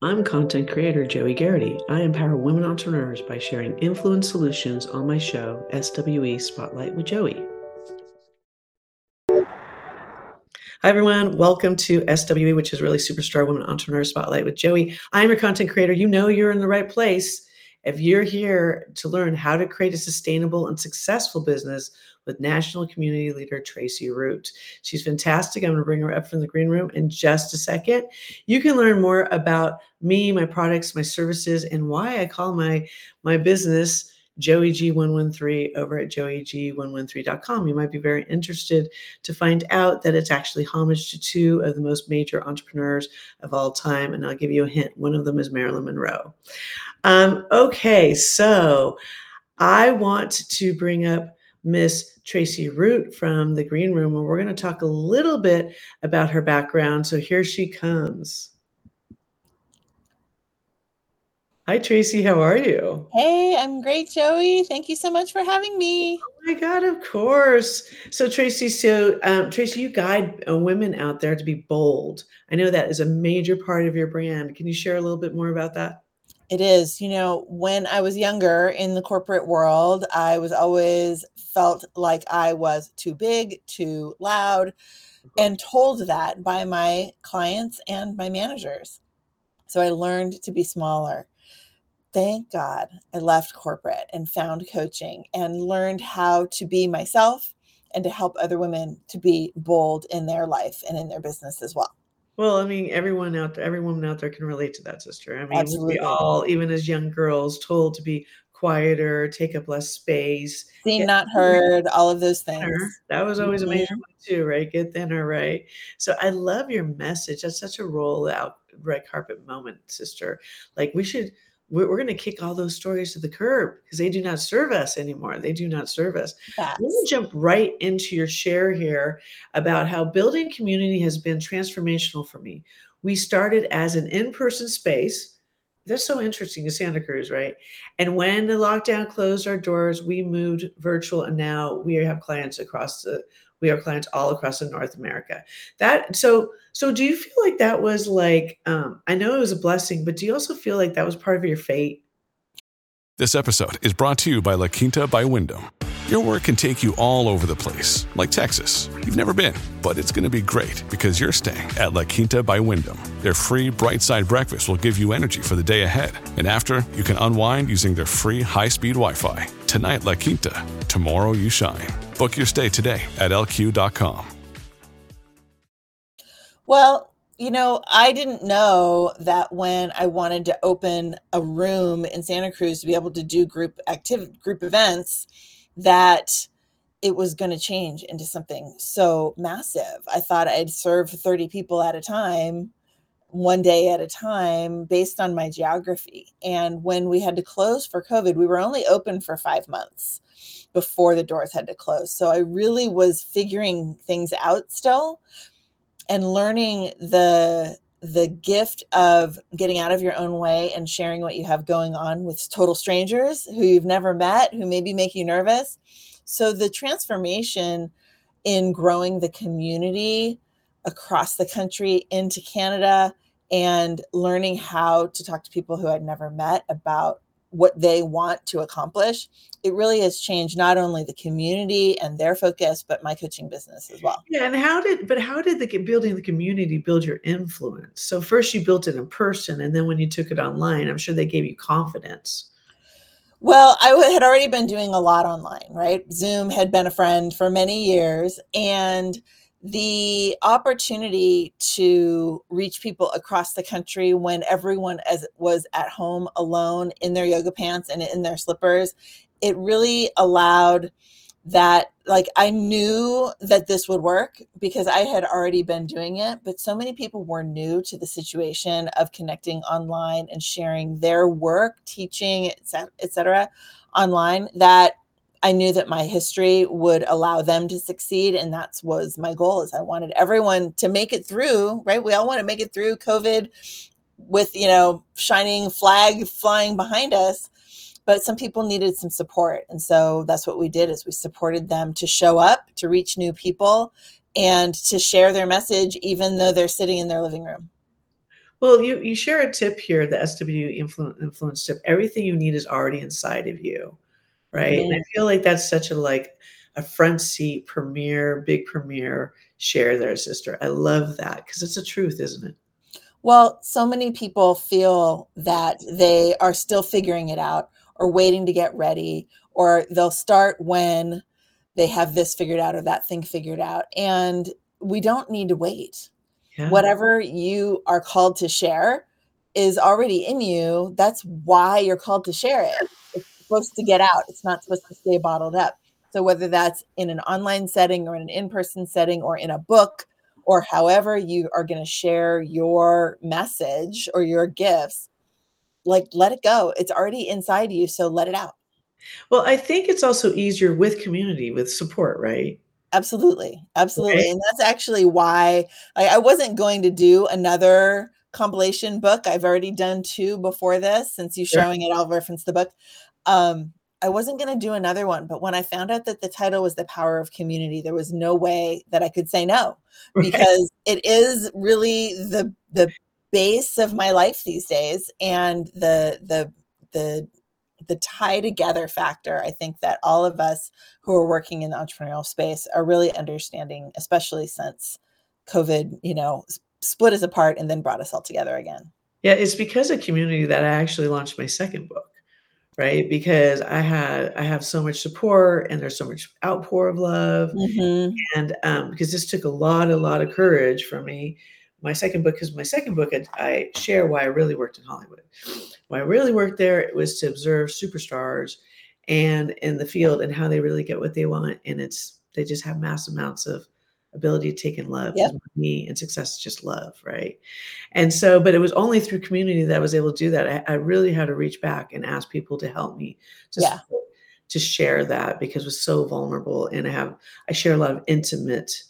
I'm content creator Joie Gharrity. I empower women entrepreneurs by sharing influence solutions on my show, SWE Spotlight with Joie. Hi, everyone. Welcome to SWE, which is really Superstar Women Entrepreneur Spotlight with Joie. I'm your content creator. You know you're in the right place. If you're here to learn how to create a sustainable and successful business with national community leader Tracie Root. She's fantastic. I'm going to bring her up from the green room in just a second. You can learn more about me, my products, my services, and why I call my my business Joie G113 over at joieg113.com. You might be very interested to find out that it's actually homage to two of the most major entrepreneurs of all time. And I'll give you a hint one of them is Marilyn Monroe. Um, okay, so I want to bring up Miss Tracie Root from the Green Room, and we're going to talk a little bit about her background. So here she comes. Hi, Tracie. How are you? Hey, I'm great, Joie. Thank you so much for having me. Oh my God, of course. So, Tracie, so um, Tracie, you guide uh, women out there to be bold. I know that is a major part of your brand. Can you share a little bit more about that? It is. You know, when I was younger in the corporate world, I was always felt like I was too big, too loud, and told that by my clients and my managers. So I learned to be smaller. Thank God I left corporate and found coaching and learned how to be myself and to help other women to be bold in their life and in their business as well. Well, I mean, everyone out there, every woman out there can relate to that, sister. I mean, Absolutely. we all, even as young girls, told to be quieter, take up less space, Seen, not heard, all of those things. That was always a major mm-hmm. one too, right? Get thinner, right? So I love your message. That's such a roll out red carpet moment, sister. Like we should, we're, we're going to kick all those stories to the curb because they do not serve us anymore. They do not serve us. Let me jump right into your share here about how building community has been transformational for me. We started as an in person space. That's so interesting in Santa Cruz, right? And when the lockdown closed our doors, we moved virtual, and now we have clients across the we have clients all across North America. That so so do you feel like that was like um I know it was a blessing, but do you also feel like that was part of your fate? This episode is brought to you by La Quinta by Wyndham. Your work can take you all over the place, like Texas. You've never been, but it's going to be great because you're staying at La Quinta by Wyndham. Their free bright side breakfast will give you energy for the day ahead. And after, you can unwind using their free high speed Wi Fi. Tonight, La Quinta. Tomorrow, you shine. Book your stay today at lq.com. Well, you know, I didn't know that when I wanted to open a room in Santa Cruz to be able to do group active group events, that it was going to change into something so massive. I thought I'd serve 30 people at a time, one day at a time, based on my geography. And when we had to close for COVID, we were only open for five months before the doors had to close. So I really was figuring things out still and learning the the gift of getting out of your own way and sharing what you have going on with total strangers who you've never met who maybe make you nervous. So the transformation in growing the community across the country into canada and learning how to talk to people who i'd never met about what they want to accomplish, it really has changed not only the community and their focus, but my coaching business as well. Yeah, and how did but how did the building the community build your influence? So first you built it in person, and then when you took it online, I'm sure they gave you confidence. Well, I had already been doing a lot online, right? Zoom had been a friend for many years, and the opportunity to reach people across the country when everyone as was at home alone in their yoga pants and in their slippers it really allowed that like I knew that this would work because I had already been doing it, but so many people were new to the situation of connecting online and sharing their work, teaching, etc., online that I knew that my history would allow them to succeed, and that was my goal. Is I wanted everyone to make it through. Right? We all want to make it through COVID with you know shining flag flying behind us but some people needed some support and so that's what we did is we supported them to show up to reach new people and to share their message even though they're sitting in their living room well you you share a tip here the sw influence, influence tip everything you need is already inside of you right and i feel like that's such a like a front seat premiere big premiere share there sister i love that because it's the truth isn't it well so many people feel that they are still figuring it out or waiting to get ready, or they'll start when they have this figured out or that thing figured out. And we don't need to wait. Yeah. Whatever you are called to share is already in you. That's why you're called to share it. Supposed to get out, it's not supposed to stay bottled up. So, whether that's in an online setting or in an in person setting or in a book, or however you are going to share your message or your gifts, like let it go. It's already inside you, so let it out. Well, I think it's also easier with community, with support, right? Absolutely. Absolutely. Right. And that's actually why I, I wasn't going to do another compilation book. I've already done two before this since you showing it, I'll reference the book. Um, I wasn't going to do another one, but when I found out that the title was The Power of Community, there was no way that I could say no because it is really the the base of my life these days and the the the the tie together factor i think that all of us who are working in the entrepreneurial space are really understanding especially since covid you know split us apart and then brought us all together again yeah it's because of community that i actually launched my second book right because i had i have so much support and there's so much outpour of love mm-hmm. and um, because this took a lot a lot of courage for me my second book because my second book I, I, share why I really worked in Hollywood. Why I really worked there it was to observe superstars and in the field and how they really get what they want. And it's they just have mass amounts of ability to take in love. Yep. Me and success is just love, right? And so, but it was only through community that I was able to do that. I, I really had to reach back and ask people to help me. To yeah. To share that because it was so vulnerable, and I have I share a lot of intimate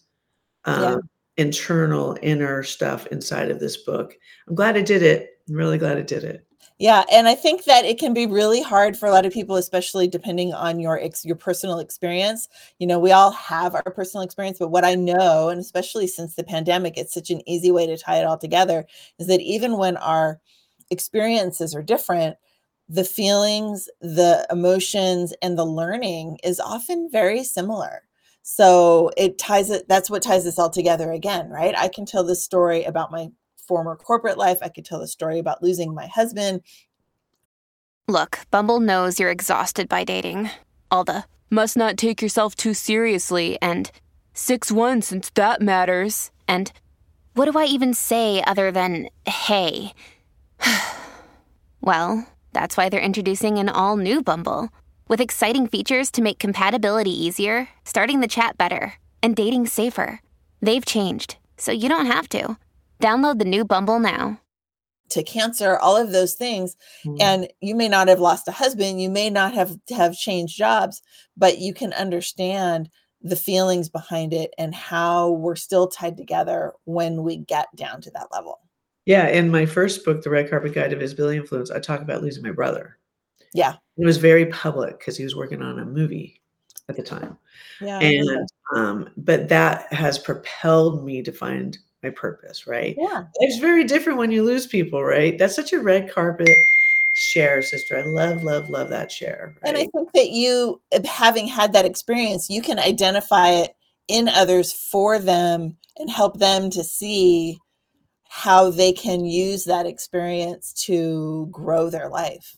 um, yeah internal inner stuff inside of this book. I'm glad I did it. I'm really glad I did it. Yeah, and I think that it can be really hard for a lot of people, especially depending on your ex- your personal experience. You know, we all have our personal experience, but what I know, and especially since the pandemic, it's such an easy way to tie it all together, is that even when our experiences are different, the feelings, the emotions, and the learning is often very similar. So it ties it, that's what ties this all together again, right? I can tell this story about my former corporate life. I could tell the story about losing my husband. Look, Bumble knows you're exhausted by dating. All the must not take yourself too seriously and 6 1 since that matters. And what do I even say other than hey? well, that's why they're introducing an all new Bumble. With exciting features to make compatibility easier, starting the chat better, and dating safer. They've changed, so you don't have to. Download the new Bumble now. To cancer, all of those things. Mm-hmm. And you may not have lost a husband, you may not have have changed jobs, but you can understand the feelings behind it and how we're still tied together when we get down to that level. Yeah, in my first book, The Red Carpet Guide to Visibility Influence, I talk about losing my brother. Yeah. It was very public because he was working on a movie at the time. Yeah. And um, but that has propelled me to find my purpose, right? Yeah. It's very different when you lose people, right? That's such a red carpet share, sister. I love, love, love that share. And I think that you, having had that experience, you can identify it in others for them and help them to see how they can use that experience to grow their life.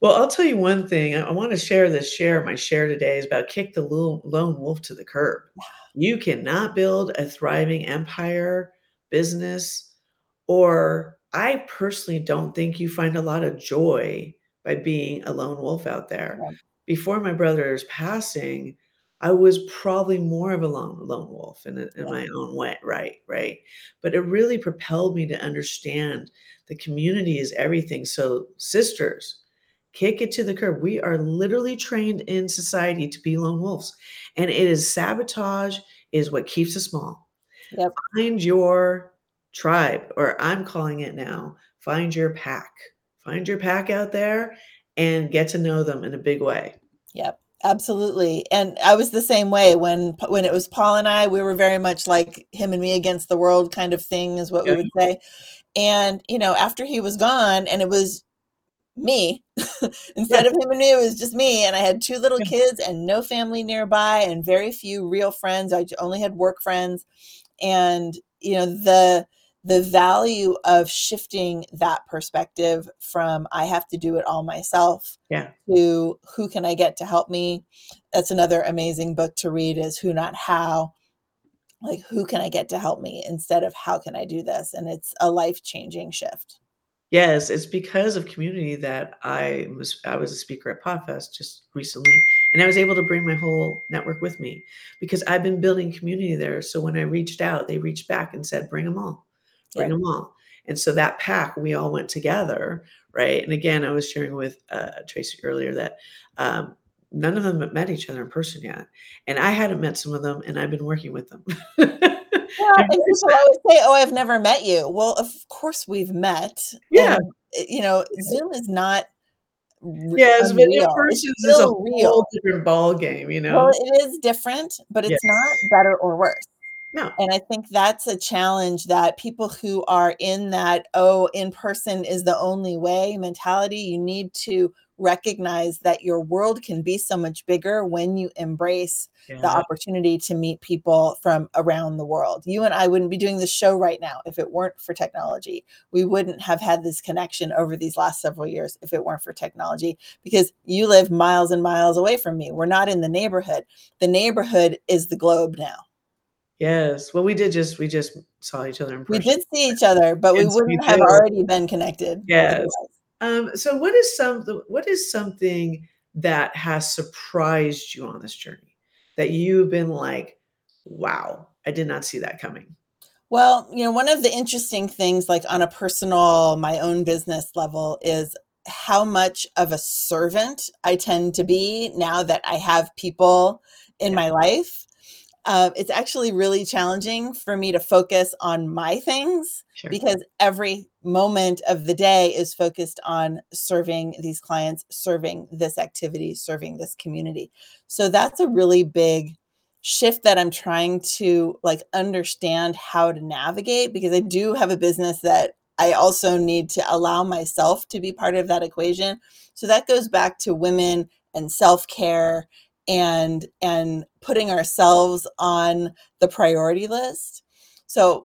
Well, I'll tell you one thing. I, I want to share this share. My share today is about kick the lo- lone wolf to the curb. You cannot build a thriving empire, business, or I personally don't think you find a lot of joy by being a lone wolf out there. Right. Before my brother's passing, I was probably more of a lone, lone wolf in, in Yeah. my own way, right? Right. But it really propelled me to understand the community is everything. So, sisters, kick it to the curb. We are literally trained in society to be lone wolves, and it is sabotage is what keeps us small. Yep. Find your tribe, or I'm calling it now, find your pack. Find your pack out there and get to know them in a big way. Yep, absolutely. And I was the same way when when it was Paul and I, we were very much like him and me against the world kind of thing is what Yeah. we would say. And you know, after he was gone and it was me. Instead of him and me it was just me and i had two little Yeah. kids and no family nearby and very few real friends. I only had work friends. And you know the the value of shifting that perspective from i have to do it all myself Yeah. to who can i get to help me? That's another amazing book to read is who not how. Like who can i get to help me? instead of how can i do this? And it's a life changing shift Yes, it's because of community that I was I was a speaker at Podfest just recently, and I was able to bring my whole network with me because I've been building community there. So when I reached out, they reached back and said, "Bring them all, bring Yeah. them all." And so that pack, we all went together, right? And again, I was sharing with uh, Tracie earlier that um, none of them had met each other in person yet, and I hadn't met some of them, and I've been working with them. And people always say, "Oh, I've never met you." Well, of course we've met. Yeah. And, uh, you know, Zoom is not. Yes, unreal. Is a still whole real. different ball game, you know. Well, it is different, but it's Yes. not better or worse. No, And I think that's a challenge that people who are in that, oh, in person is the only way mentality, you need to recognize that your world can be so much bigger when you embrace the opportunity to meet people from around the world. You and I wouldn't be doing this show right now if it weren't for technology. We wouldn't have had this connection over these last several years if it weren't for technology because you live miles and miles away from me. We're not in the neighborhood. The neighborhood is the globe now. Yes. Well, we did just we just saw each other in We did see each other, but we Yes, we wouldn't have already been connected. Yes. Um, so what is some what is something that has surprised you on this journey that you've been like, wow, I did not see that coming. Well, you know, one of the interesting things, like on a personal, my own business level, is how much of a servant I tend to be now that I have people in Yeah. my life. Uh, it's actually really challenging for me to focus on my things Sure. because every moment of the day is focused on serving these clients, serving this activity, serving this community. So that's a really big shift that I'm trying to like understand how to navigate because I do have a business that I also need to allow myself to be part of that equation. So that goes back to women and self-care and and putting ourselves on the priority list. So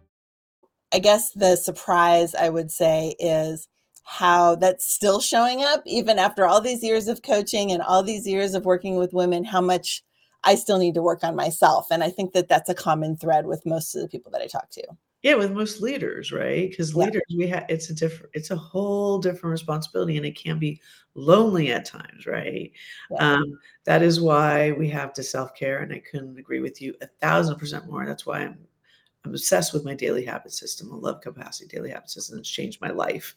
I guess the surprise I would say is how that's still showing up even after all these years of coaching and all these years of working with women how much I still need to work on myself and I think that that's a common thread with most of the people that I talk to. Yeah, with most leaders, right? Because Yeah. leaders, we have it's a different, it's a whole different responsibility, and it can be lonely at times, right? Yeah. Um, that is why we have to self care, and I couldn't agree with you a thousand percent more. That's why I'm I'm obsessed with my daily habit system. I love capacity daily habit system. It's changed my life.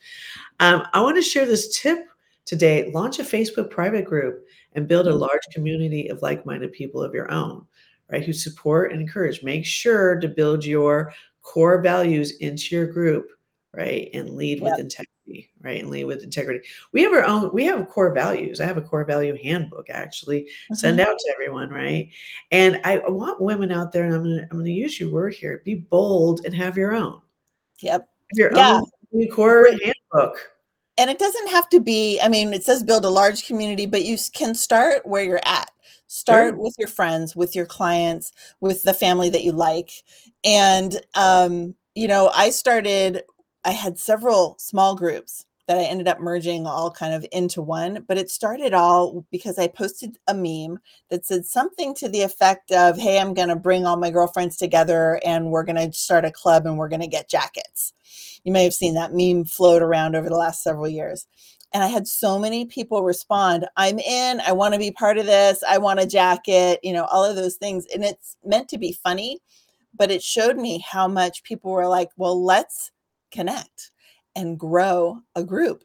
Um, I want to share this tip today, launch a Facebook private group and build a Mm-hmm. large community of like minded people of your own, right? Who support and encourage. Make sure to build your core values into your group, right? And lead with Yep. integrity, right? And lead with integrity. We have our own, we have core values. I have a core value handbook actually send Mhm. out to everyone, right? And I want women out there, and I'm gonna I'm gonna use your word here, be bold and have your own. Yep. Have your Yeah. own core handbook. and it doesn't have to be i mean it says build a large community but you can start where you're at start Sure. with your friends with your clients with the family that you like and um you know i started i had several small groups that i ended up merging all kind of into one but it started all because i posted a meme that said something to the effect of hey i'm going to bring all my girlfriends together and we're going to start a club and we're going to get jackets you may have seen that meme float around over the last several years. And I had so many people respond, I'm in, I want to be part of this, I want a jacket, you know, all of those things. And it's meant to be funny, but it showed me how much people were like, well, let's connect and grow a group.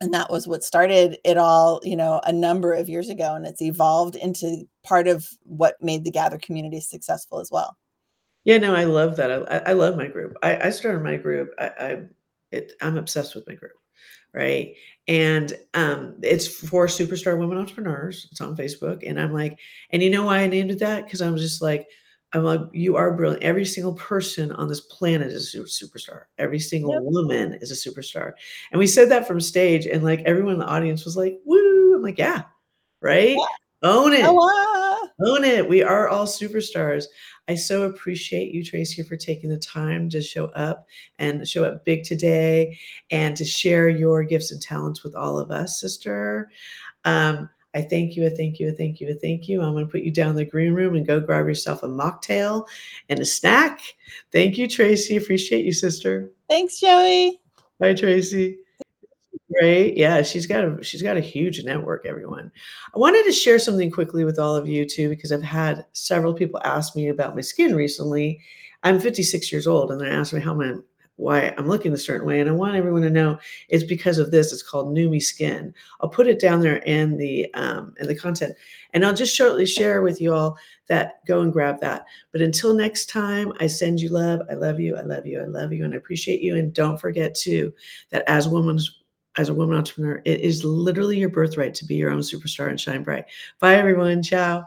And that was what started it all, you know, a number of years ago. And it's evolved into part of what made the Gather community successful as well. Yeah, no, I love that. I, I love my group. I, I started my group. I, I it, I'm obsessed with my group, right? And um, it's for superstar women entrepreneurs. It's on Facebook, and I'm like, and you know why I named it that? Because I'm just like, I'm like, you are brilliant. Every single person on this planet is a superstar. Every single Yep. woman is a superstar. And we said that from stage, and like everyone in the audience was like, "Woo!" I'm like, "Yeah, right. Yeah. Own it." Wow. Own it. We are all superstars. I so appreciate you, Tracie, for taking the time to show up and show up big today and to share your gifts and talents with all of us, sister. Um, I thank you, I thank you, I thank you, I thank you. I'm going to put you down in the green room and go grab yourself a mocktail and a snack. Thank you, Tracie. Appreciate you, sister. Thanks, Joie. Bye, Tracie. Great. Yeah, she's got a she's got a huge network, everyone. I wanted to share something quickly with all of you too, because I've had several people ask me about my skin recently. I'm 56 years old, and they're asking me how my why I'm looking a certain way. And I want everyone to know it's because of this. It's called Numi Skin. I'll put it down there in the um in the content. And I'll just shortly share with you all that go and grab that. But until next time, I send you love. I love you. I love you. I love you. And I appreciate you. And don't forget too that as women's as a woman entrepreneur, it is literally your birthright to be your own superstar and shine bright. Bye, everyone. Ciao.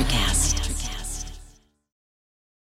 Electricast.